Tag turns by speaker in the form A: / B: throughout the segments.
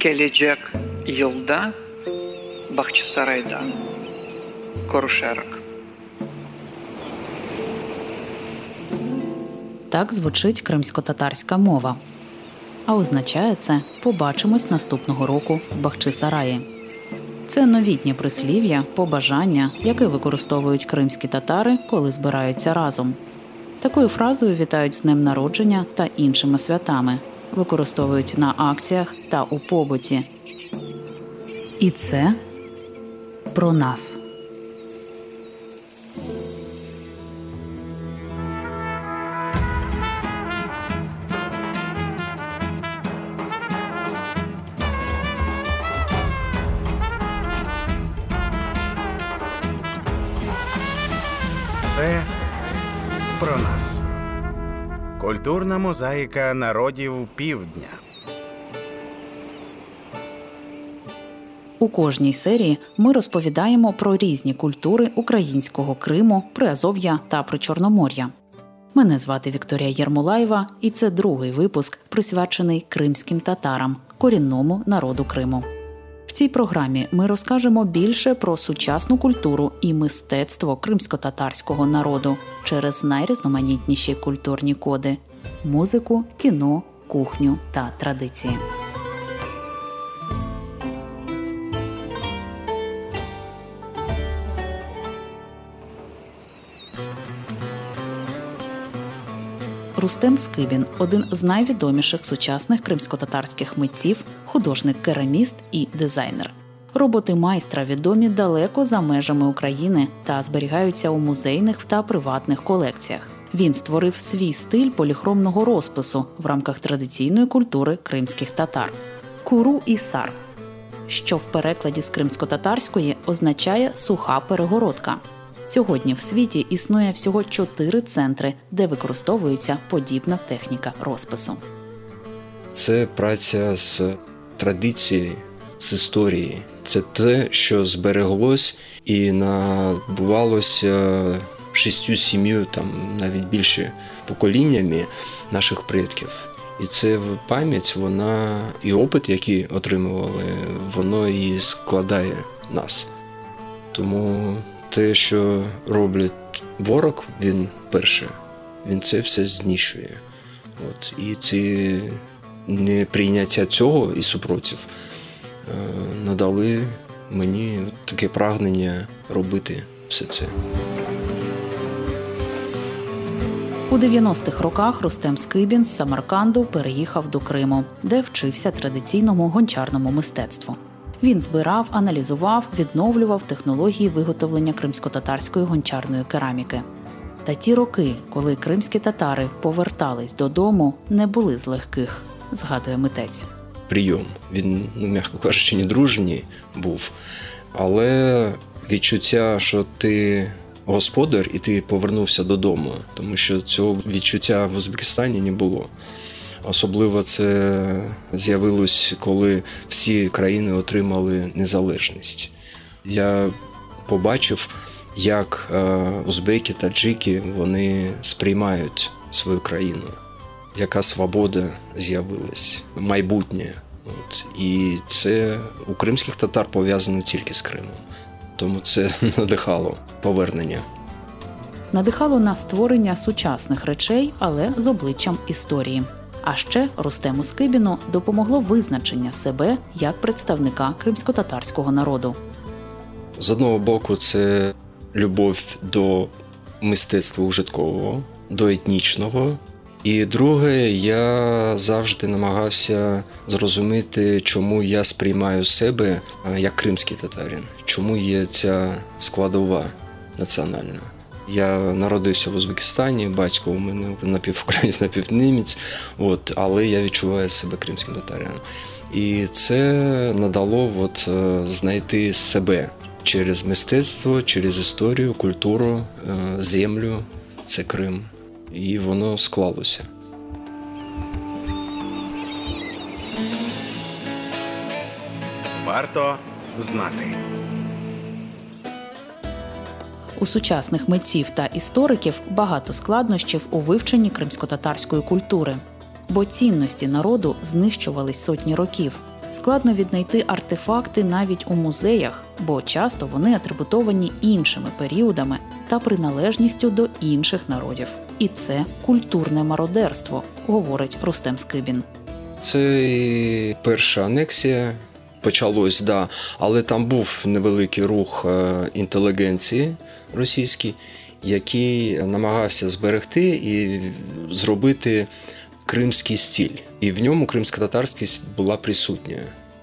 A: келечек йылда бахчысарайда Корушерок.
B: Так звучить кримсько-татарська мова. А означає це побачимось наступного року в Бахчисараї. Це новітнє прислів'я, побажання, яке використовують кримські татари, коли збираються разом. Такою фразою вітають з днем народження та іншими святами, використовують на акціях та у побуті. І це про нас.
C: Це про нас. Культурна мозаїка народів півдня.
B: У кожній серії ми розповідаємо про різні культури українського Криму, Приазов'я та Причорномор'я. Мене звати Вікторія Єрмолаєва, і це другий випуск, присвячений кримським татарам, корінному народу Криму. В цій програмі ми розкажемо більше про сучасну культуру і мистецтво кримсько-татарського народу через найрізноманітніші культурні коди музику, кіно, кухню та традиції. Рустем Скибін один з найвідоміших сучасних кримсько-татарських митців, художник-кераміст і дизайнер. Роботи майстра відомі далеко за межами України та зберігаються у музейних та приватних колекціях. Він створив свій стиль поліхромного розпису в рамках традиційної культури кримських татар куру і сар, що в перекладі з кримсько-татарської означає суха перегородка. Сьогодні в світі існує всього чотири центри, де використовується подібна техніка розпису.
D: Це праця з традиції, з історії. Це те, що збереглось і набувалося шістю, сім'ю, там навіть більше поколіннями наших предків. І це пам'ять, вона і опит, який отримували, воно і складає нас. Тому те, що робить ворог, він перше, він це все знищує. От. І ці неприйняття цього і супротив е, надали мені таке прагнення робити все це.
B: У 90-х роках Рустем Скибін з Самарканду переїхав до Криму, де вчився традиційному гончарному мистецтву. Він збирав, аналізував, відновлював технології виготовлення кримсько-татарської гончарної кераміки. Та ті роки, коли кримські татари повертались додому, не були з легких, згадує митець.
D: Прийом він, ну м'яко кажучи, не дружній був, але відчуття, що ти господар і ти повернувся додому, тому що цього відчуття в Узбекистані не було. Особливо це з'явилось, коли всі країни отримали незалежність. Я побачив, як е, узбеки та джики вони сприймають свою країну, яка свобода з'явилась, майбутнє. От. І це у кримських татар пов'язано тільки з Кримом. Тому це надихало повернення.
B: Надихало на створення сучасних речей, але з обличчям історії. А ще Рустему Скибіну допомогло визначення себе як представника кримсько-татарського народу.
D: З одного боку, це любов до мистецтва ужиткового, до етнічного. І друге, я завжди намагався зрозуміти, чому я сприймаю себе як кримський татарин, чому є ця складова національна. Я народився в Узбекистані, батько у мене напівукраїнець, напівнімець, от, але я відчуваю себе кримським татаряном. І це надало от, е, знайти себе через мистецтво, через історію, культуру, е, землю це Крим. І воно склалося.
C: Варто знати.
B: У сучасних митців та істориків багато складнощів у вивченні кримсько-татарської культури. бо цінності народу знищувались сотні років. Складно віднайти артефакти навіть у музеях, бо часто вони атрибутовані іншими періодами та приналежністю до інших народів. І це культурне мародерство, говорить Рустем Скибін.
D: Це перша анексія. Почалось, да, але там був невеликий рух е, інтелігенції російській, який намагався зберегти і зробити кримський стіль. І в ньому кримська татарськість була присутня.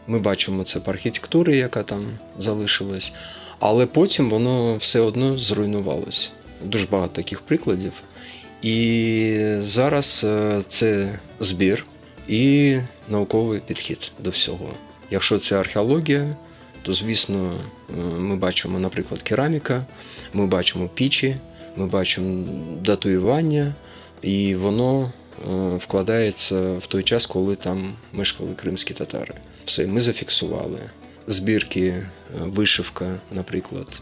D: Ми бачимо це по архітектурі, яка там залишилась, але потім воно все одно зруйнувалось. Дуже багато таких прикладів. І зараз е, це збір і науковий підхід до всього. Якщо це археологія, то звісно е, ми бачимо, наприклад, кераміка, ми бачимо пічі, ми бачимо датуювання, і воно е, вкладається в той час, коли там мешкали кримські татари. Все, ми зафіксували. Збірки, вишивка, наприклад,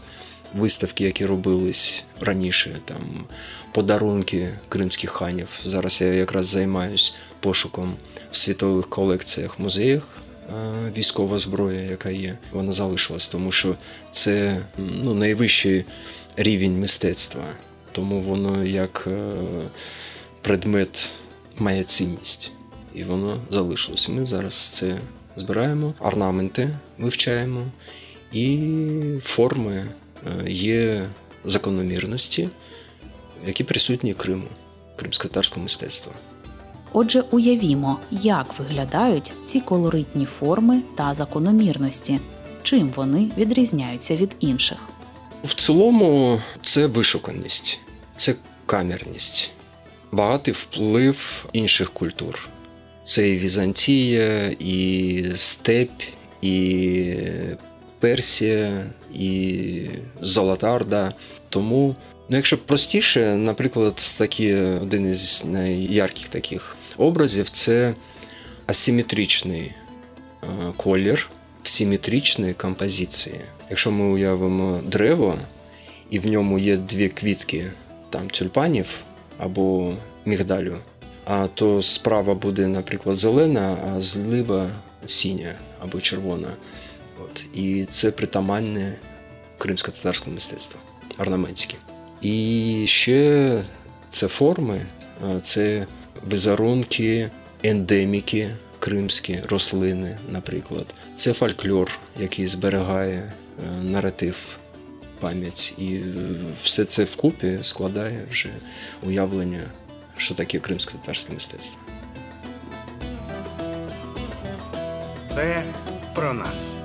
D: виставки, які робились раніше, там подарунки кримських ханів. Зараз я якраз займаюсь пошуком в світових колекціях, музеях. е, Військова зброя, яка є, вона залишилась, тому що це ну, найвищий рівень мистецтва, тому воно як е, предмет має цінність, і воно залишилось. Ми зараз це збираємо, орнаменти вивчаємо, і форми є закономірності, які присутні Криму, кримсько-татарського мистецтва.
B: Отже, уявімо, як виглядають ці колоритні форми та закономірності, чим вони відрізняються від інших.
D: В цілому це вишуканість, це камерність, багатий вплив інших культур. Це і Візантія, і Степь, і Персія, і Золотарда. Тому, ну, якщо простіше, наприклад, такі, один із найярких таких образів це асиметричний е, колір в симетричної композиції. Якщо ми уявимо дерево, і в ньому є дві квітки там тюльпанів або мігдалю, а то справа буде, наприклад, зелена, а зліва синя або червона. І це притаманне кримсько-татарському мистецтву, орнаментське. І ще це форми, це візерунки, ендеміки кримські, рослини, наприклад. Це фольклор, який зберігає е, наратив, пам'ять. І е, все це вкупі складає вже уявлення, що таке кримсько-татарське мистецтво.
C: Це про нас.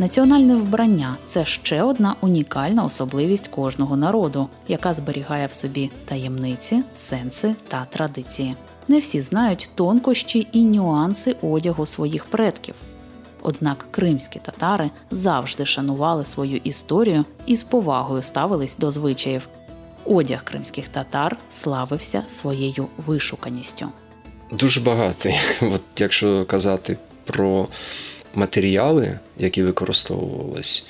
B: Національне вбрання це ще одна унікальна особливість кожного народу, яка зберігає в собі таємниці, сенси та традиції. Не всі знають тонкощі і нюанси одягу своїх предків. Однак кримські татари завжди шанували свою історію і з повагою ставились до звичаїв. Одяг кримських татар славився своєю вишуканістю.
D: Дуже багато. От якщо казати про матеріали, які використовувались,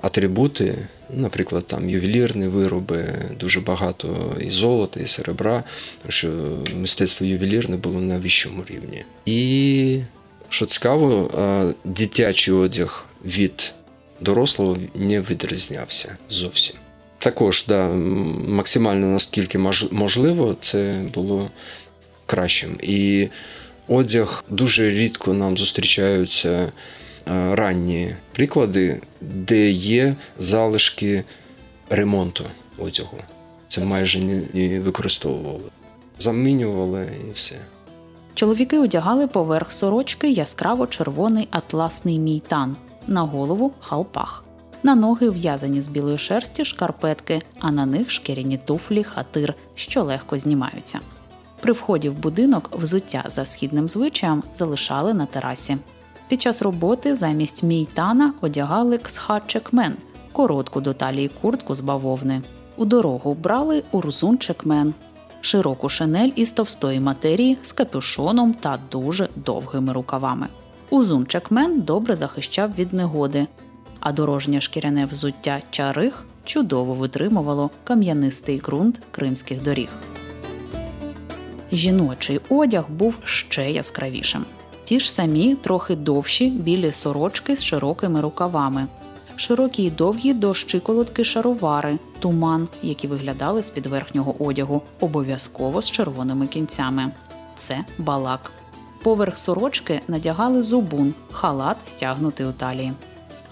D: атрибути, наприклад, там ювелірні вироби, дуже багато і золота, і серебра, тому що мистецтво ювелірне було на вищому рівні. І що цікаво, дитячий одяг від дорослого не відрізнявся зовсім. Також, да, максимально наскільки можливо, це було кращим. І одяг дуже рідко нам зустрічаються е, ранні приклади, де є залишки ремонту одягу. Це майже не використовували. Замінювали і все.
B: Чоловіки одягали поверх сорочки яскраво червоний атласний мійтан, на голову халпах. На ноги в'язані з білої шерсті шкарпетки, а на них шкіряні туфлі хатир, що легко знімаються. При вході в будинок взуття за східним звичаєм залишали на терасі. Під час роботи замість мійтана одягали ксха-чекмен – коротку до талії куртку з бавовни. У дорогу брали урзун-чекмен – широку шинель із товстої матерії з капюшоном та дуже довгими рукавами. Узун-чекмен добре захищав від негоди, а дорожнє шкіряне взуття чарих чудово витримувало кам'янистий ґрунт кримських доріг. Жіночий одяг був ще яскравішим. Ті ж самі, трохи довші, білі сорочки з широкими рукавами, широкі й довгі до щиколотки шаровари, туман, які виглядали з під верхнього одягу, обов'язково з червоними кінцями. Це балак. Поверх сорочки надягали зубун, халат стягнутий у талії.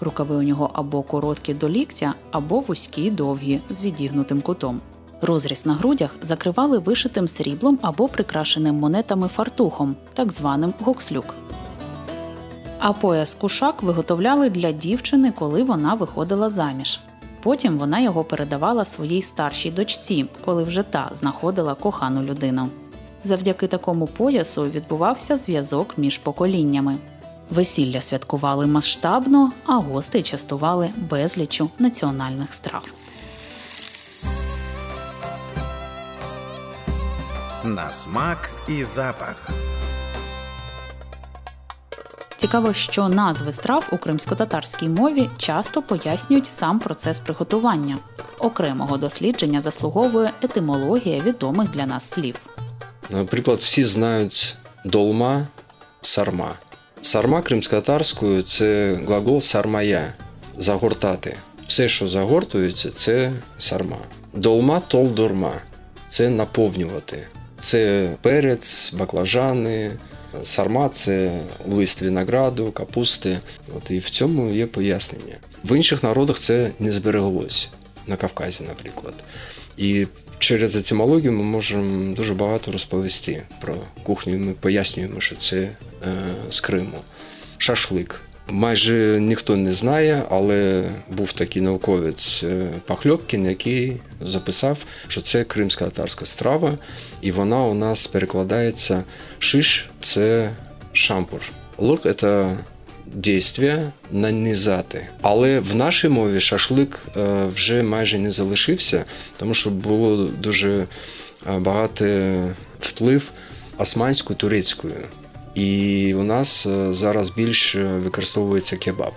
B: Рукави у нього або короткі до ліктя, або вузькі й довгі з відігнутим кутом. Розріз на грудях закривали вишитим сріблом або прикрашеним монетами фартухом, так званим гокслюк. А пояс кушак виготовляли для дівчини, коли вона виходила заміж. Потім вона його передавала своїй старшій дочці, коли вже та знаходила кохану людину. Завдяки такому поясу відбувався зв'язок між поколіннями. Весілля святкували масштабно, а гостей частували безлічу національних страв.
C: На смак і запах.
B: Цікаво, що назви страв у кримсько-татарській мові часто пояснюють сам процес приготування. Окремого дослідження заслуговує етимологія відомих для нас слів.
D: Наприклад, всі знають долма, сарма. Сарма кримськотатарською це глагол сармая загортати. Все, що загортується, це сарма. Долма толдурма це наповнювати. Це перець, баклажани, сарма це лист винограду, капусти. От і в цьому є пояснення. В інших народах це не збереглось на Кавказі, наприклад. І через етимологію ми можемо дуже багато розповісти про кухню. Ми пояснюємо, що це е, з Криму. Шашлик. Майже ніхто не знає, але був такий науковець е, Пахльопкін, який записав, що це кримська татарська страва, і вона у нас перекладається шиш це шампур. Лук це дійство нанизати. Але в нашій мові шашлик е, вже майже не залишився, тому що було дуже е, багато вплив османською турецькою. І у нас е, зараз більше використовується кебаб.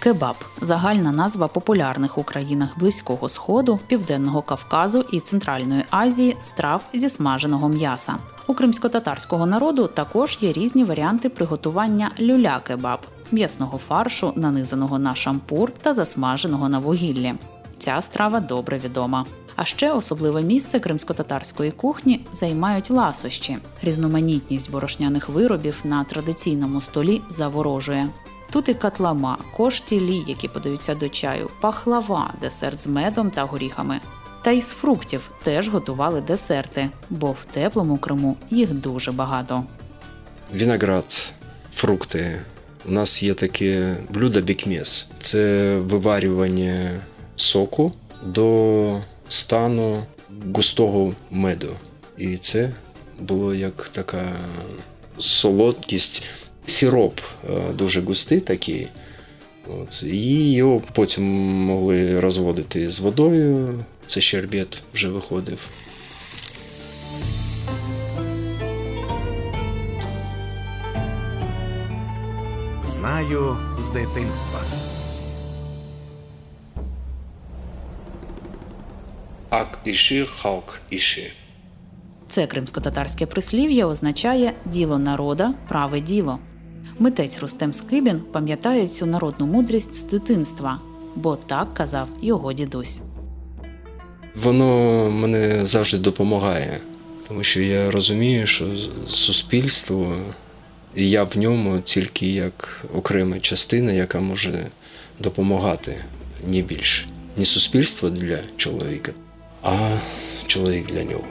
B: Кебаб загальна назва популярних у країнах Близького Сходу, Південного Кавказу і Центральної Азії страв зі смаженого м'яса. У кримсько-татарського народу також є різні варіанти приготування люля-кебаб м'ясного фаршу, нанизаного на шампур та засмаженого на вугіллі. Ця страва добре відома. А ще особливе місце кримсько-татарської кухні займають ласощі. Різноманітність борошняних виробів на традиційному столі заворожує. Тут і катлама, коштілі, які подаються до чаю, пахлава, десерт з медом та горіхами. Та й з фруктів теж готували десерти, бо в теплому Криму їх дуже багато.
D: Виноград, фрукти. У нас є таке блюдо бікмес. Це виварювання соку до стану густого меду. І це було як така солодкість, сироп е, дуже густий такий. От. І його потім могли розводити з водою. Це щербет вже виходив.
C: Знаю з дитинства.
D: Ак іши, халк іши.
B: Це кримсько-татарське прислів'я означає діло народа, праве діло. Митець Рустем Скибін пам'ятає цю народну мудрість з дитинства, бо так казав його дідусь.
D: Воно мене завжди допомагає, тому що я розумію, що суспільство, і я в ньому тільки як окрема частина, яка може допомагати не більше. Не суспільство для чоловіка, а чоловік для нього.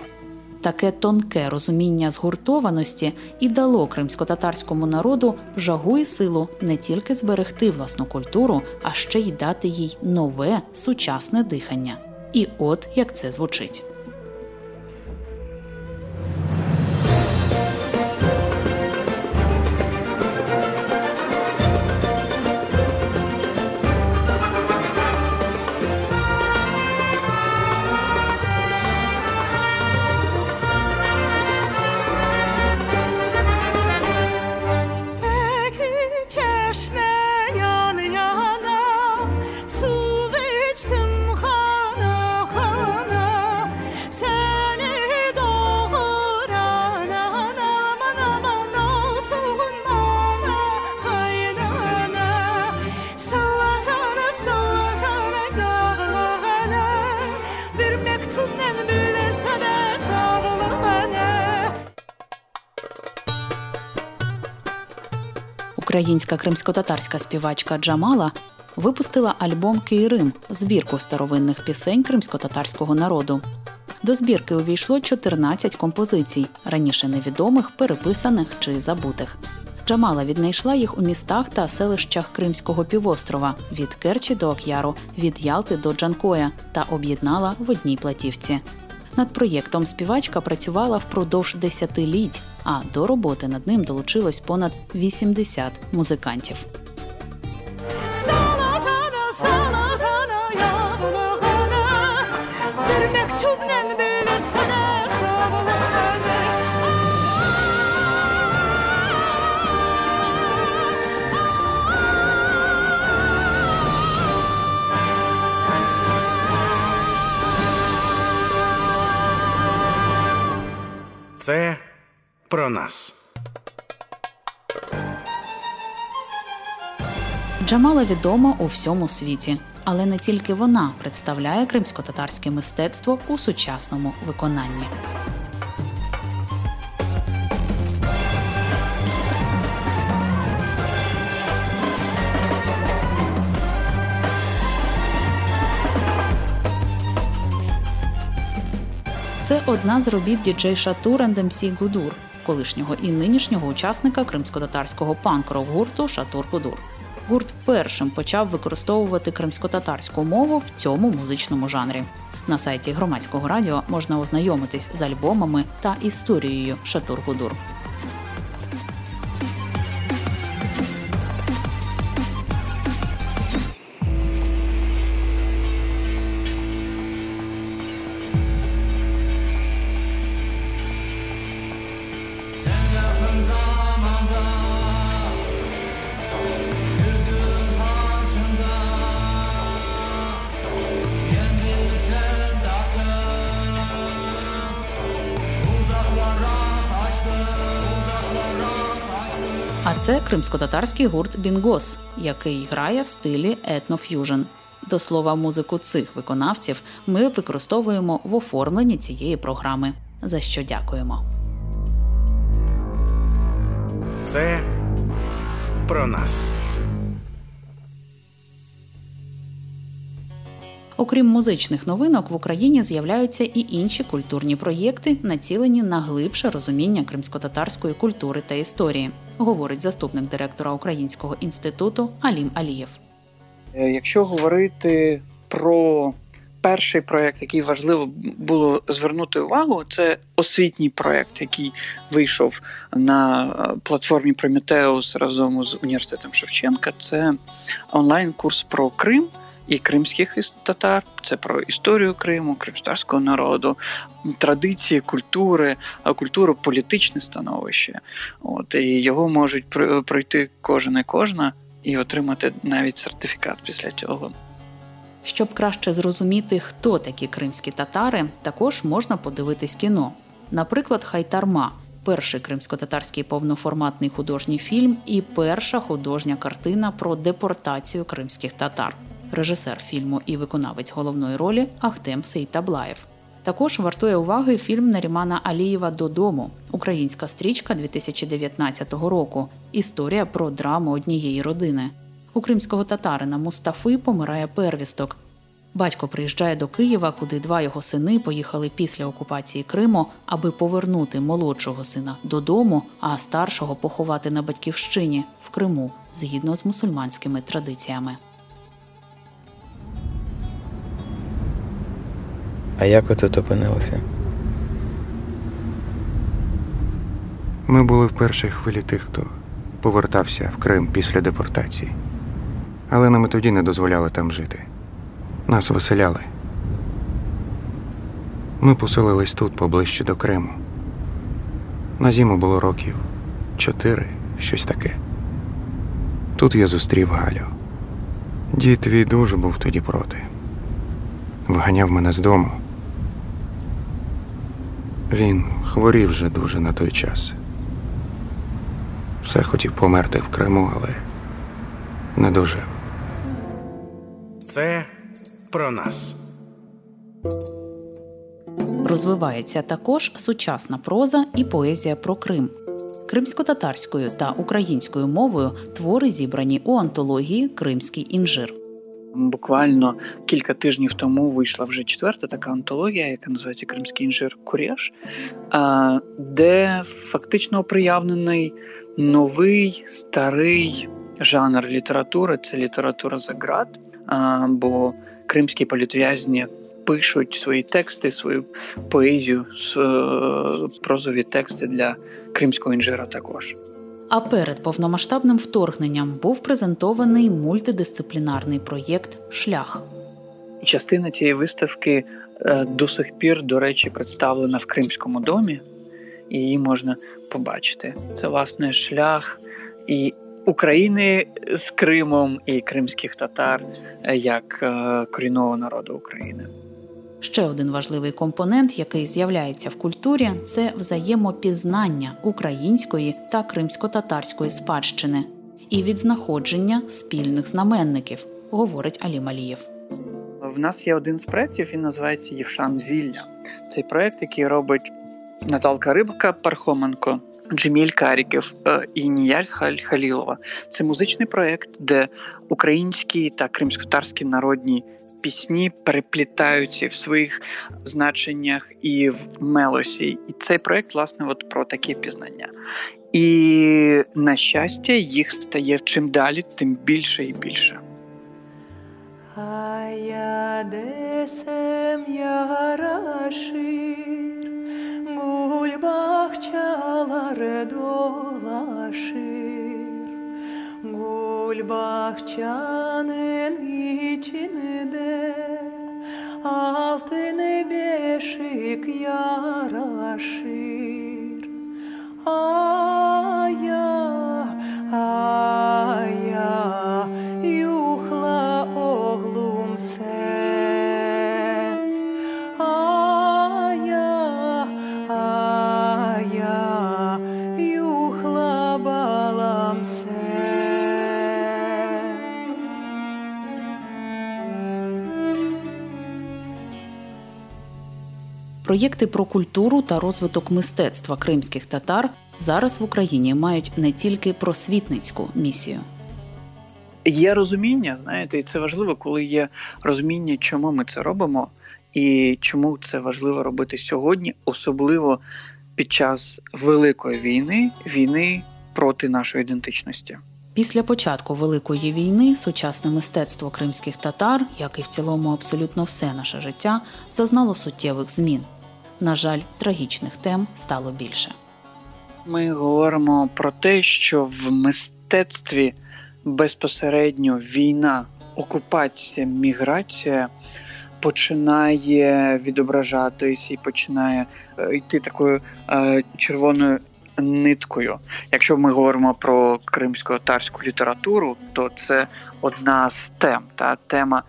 B: Таке тонке розуміння згуртованості і дало кримсько-татарському народу жагу і силу не тільки зберегти власну культуру, а ще й дати їй нове сучасне дихання. І от як це звучить. Українська кримсько-татарська співачка Джамала випустила альбом Киїрим збірку старовинних пісень кримсько-татарського народу. До збірки увійшло 14 композицій, раніше невідомих, переписаних чи забутих. Джамала віднайшла їх у містах та селищах Кримського півострова від Керчі до Ок'яру, від Ялти до Джанкоя та об'єднала в одній платівці. Над проєктом співачка працювала впродовж десятиліть, а до роботи над ним долучилось понад 80 музикантів.
C: Це про нас.
B: Джамала відома у всьому світі, але не тільки вона представляє кримсько-татарське мистецтво у сучасному виконанні. Це одна з робіт діджей and MC Гудур, колишнього і нинішнього учасника кримсько-татарського панк-рок гурту Шатур Кудур. Гурт першим почав використовувати кримсько-татарську мову в цьому музичному жанрі. На сайті громадського радіо можна ознайомитись з альбомами та історією Шатур Гудур. Це кримсько-татарський гурт Бінгос, який грає в стилі етноф'южн. До слова, музику цих виконавців ми використовуємо в оформленні цієї програми. За що дякуємо.
C: Це про нас.
B: Окрім музичних новинок, в Україні з'являються і інші культурні проєкти, націлені на глибше розуміння кримсько-татарської культури та історії, говорить заступник директора Українського інституту Алім Алієв.
A: Е, Якщо говорити про перший проєкт, який важливо було звернути увагу, це освітній проєкт, який вийшов на е, платформі Prometheus разом з університетом Шевченка. Це онлайн-курс про Крим. І кримських татар, це про історію Криму, кримського народу, традиції, культури, а культуру політичне становище. От і його можуть пр- пройти кожен і кожна і отримати навіть сертифікат після цього.
B: Щоб краще зрозуміти, хто такі кримські татари, також можна подивитись кіно. Наприклад, Хайтарма перший кримсько-татарський повноформатний художній фільм і перша художня картина про депортацію кримських татар. Режисер фільму і виконавець головної ролі Ахтем Сейтаблаєв. Також вартує уваги фільм Нарімана Алієва Додому, українська стрічка 2019 року. Історія про драму однієї родини. У кримського татарина Мустафи помирає первісток. Батько приїжджає до Києва, куди два його сини поїхали після окупації Криму, аби повернути молодшого сина додому, а старшого поховати на батьківщині в Криму згідно з мусульманськими традиціями.
E: А як ви тут опинилися?
F: Ми були в першій хвилі тих, хто повертався в Крим після депортації. Але нам і тоді не дозволяли там жити. Нас виселяли. Ми поселились тут поближче до Криму. На зиму було років чотири, щось таке. Тут я зустрів Галю. Дід твій дуже був тоді проти. Виганяв мене з дому. Він хворів вже дуже на той час. Все хотів померти в Криму, але не дожив.
C: Це про нас.
B: Розвивається також сучасна проза і поезія про Крим. Кримсько-татарською та українською мовою твори зібрані у антології Кримський інжир.
A: Буквально кілька тижнів тому вийшла вже четверта така антологія, яка називається Кримський інжир Курєш, де фактично оприявнений новий старий жанр літератури це література за а, бо кримські політв'язні пишуть свої тексти, свою поезію, е, прозові тексти для кримського інжира також.
B: А перед повномасштабним вторгненням був презентований мультидисциплінарний проєкт Шлях.
A: Частина цієї виставки е, до сих пір, до речі, представлена в Кримському домі, і її можна побачити. Це власне шлях і України з Кримом, і кримських татар е, як е, корінного народу України.
B: Ще один важливий компонент, який з'являється в культурі, це взаємопізнання української та кримсько-татарської спадщини і відзнаходження спільних знаменників, говорить Алі Малієв.
A: В нас є один з проєктів, він називається Євшан Зілля. Цей проєкт, який робить Наталка Рибка Пархоменко, Джеміль Каріків е, і Ніяль Халілова. Це музичний проєкт, де українські та кримськотарські народні пісні переплітаються в своїх значеннях і в мелосі. І цей проєкт, власне, от про такі пізнання. І на щастя, їх стає чим далі, тим більше і більше.
G: Aya desem yaraşır Gül bahçaları dolaşır Gül bahçanın içinde Altın beşik yaraşır Aya, aya,
B: Проєкти про культуру та розвиток мистецтва кримських татар зараз в Україні мають не тільки просвітницьку місію.
A: Є розуміння, знаєте, і це важливо, коли є розуміння, чому ми це робимо, і чому це важливо робити сьогодні, особливо під час великої війни, війни проти нашої ідентичності.
B: Після початку Великої війни сучасне мистецтво кримських татар, як і в цілому абсолютно все наше життя, зазнало суттєвих змін. На жаль, трагічних тем стало більше.
A: Ми говоримо про те, що в мистецтві безпосередньо війна, окупація, міграція починає відображатись і починає е, йти такою е, червоною ниткою. Якщо ми говоримо про кримсько-татарську літературу, то це одна з тем. Та тема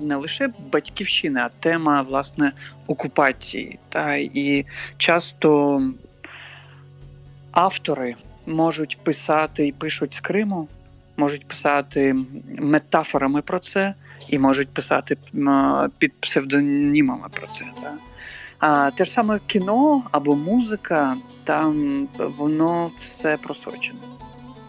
A: не лише батьківщини, а тема власне окупації. Та і часто автори можуть писати і пишуть з Криму, можуть писати метафорами про це, і можуть писати під псевдонімами про це. Та. А те ж саме кіно або музика, там воно все просочене.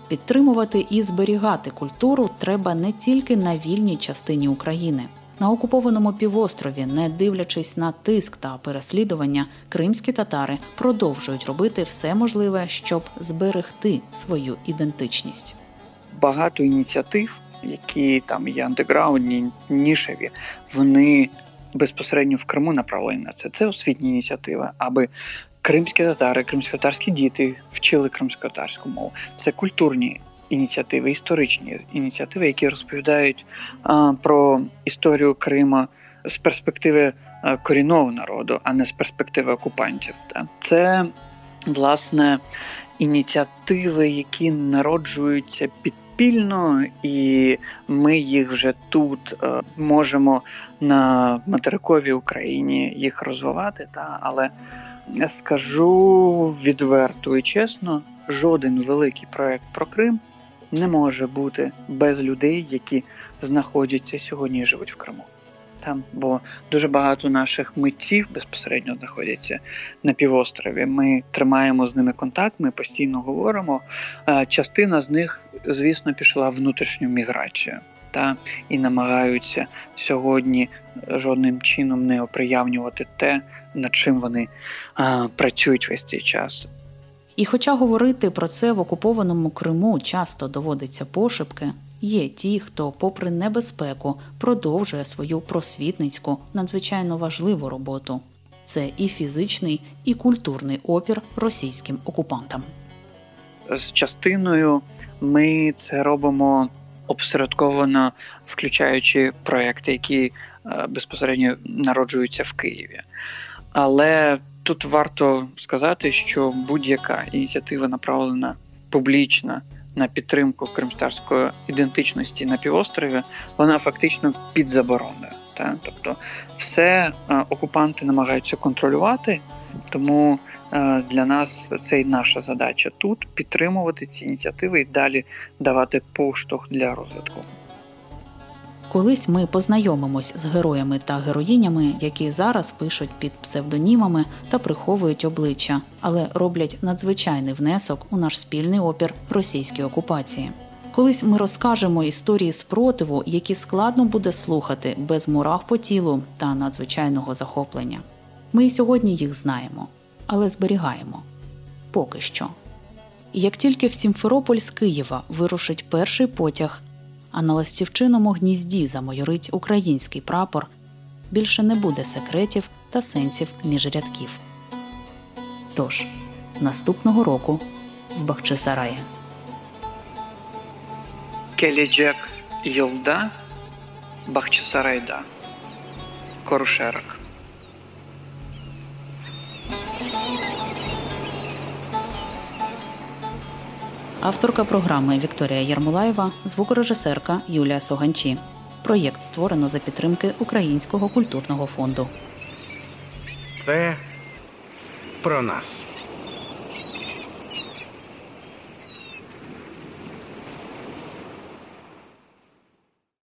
B: Підтримувати і зберігати культуру треба не тільки на вільній частині України. На окупованому півострові, не дивлячись на тиск та переслідування, кримські татари продовжують робити все можливе, щоб зберегти свою ідентичність.
A: багато ініціатив, які там є андеграундні, нішеві, вони безпосередньо в Криму направлені на це. Це освітні ініціативи, аби кримські татари, кримськотарські діти вчили кримськотарську мову. Це культурні ініціативи, історичні ініціативи, які розповідають а, про історію Крима з перспективи а, корінного народу, а не з перспективи окупантів. Та. Це власне ініціативи, які народжуються підпільно, і ми їх вже тут е, можемо на материковій Україні їх розвивати. Та але скажу відверто і чесно, жоден великий проект про Крим не може бути без людей, які знаходяться сьогодні і живуть в Криму. Там, бо дуже багато наших митців безпосередньо знаходяться на півострові. Ми тримаємо з ними контакт, ми постійно говоримо. Частина з них, звісно, пішла внутрішню міграцію та і намагаються сьогодні жодним чином не оприявнювати те, над чим вони а, працюють весь цей час.
B: І хоча говорити про це в окупованому Криму часто доводиться пошепки, є ті, хто, попри небезпеку, продовжує свою просвітницьку, надзвичайно важливу роботу. Це і фізичний, і культурний опір російським окупантам.
A: З частиною ми це робимо обсередковано, включаючи проекти, які е, безпосередньо народжуються в Києві. Але тут варто сказати, що будь-яка ініціатива направлена публічна на підтримку кримстарської ідентичності на півострові, вона фактично під забороною. Та? Тобто, все е, окупанти намагаються контролювати, тому для нас це і наша задача тут підтримувати ці ініціативи і далі давати поштовх для розвитку.
B: Колись ми познайомимось з героями та героїнями, які зараз пишуть під псевдонімами та приховують обличчя, але роблять надзвичайний внесок у наш спільний опір російській окупації. Колись ми розкажемо історії спротиву, які складно буде слухати без мурах по тілу та надзвичайного захоплення. Ми і сьогодні їх знаємо, але зберігаємо поки що. Як тільки в Сімферополь з Києва вирушить перший потяг, а на ластівчиному гнізді замайорить український прапор, більше не буде секретів та сенсів між рядків. Тож, наступного року в Бахчисараї.
A: Келіджек Йолда, Бахчисарайда, Корушерок.
B: Авторка програми Вікторія Ярмолаєва, звукорежисерка Юлія Соганчі. Проєкт створено за підтримки Українського культурного фонду.
C: Це про нас.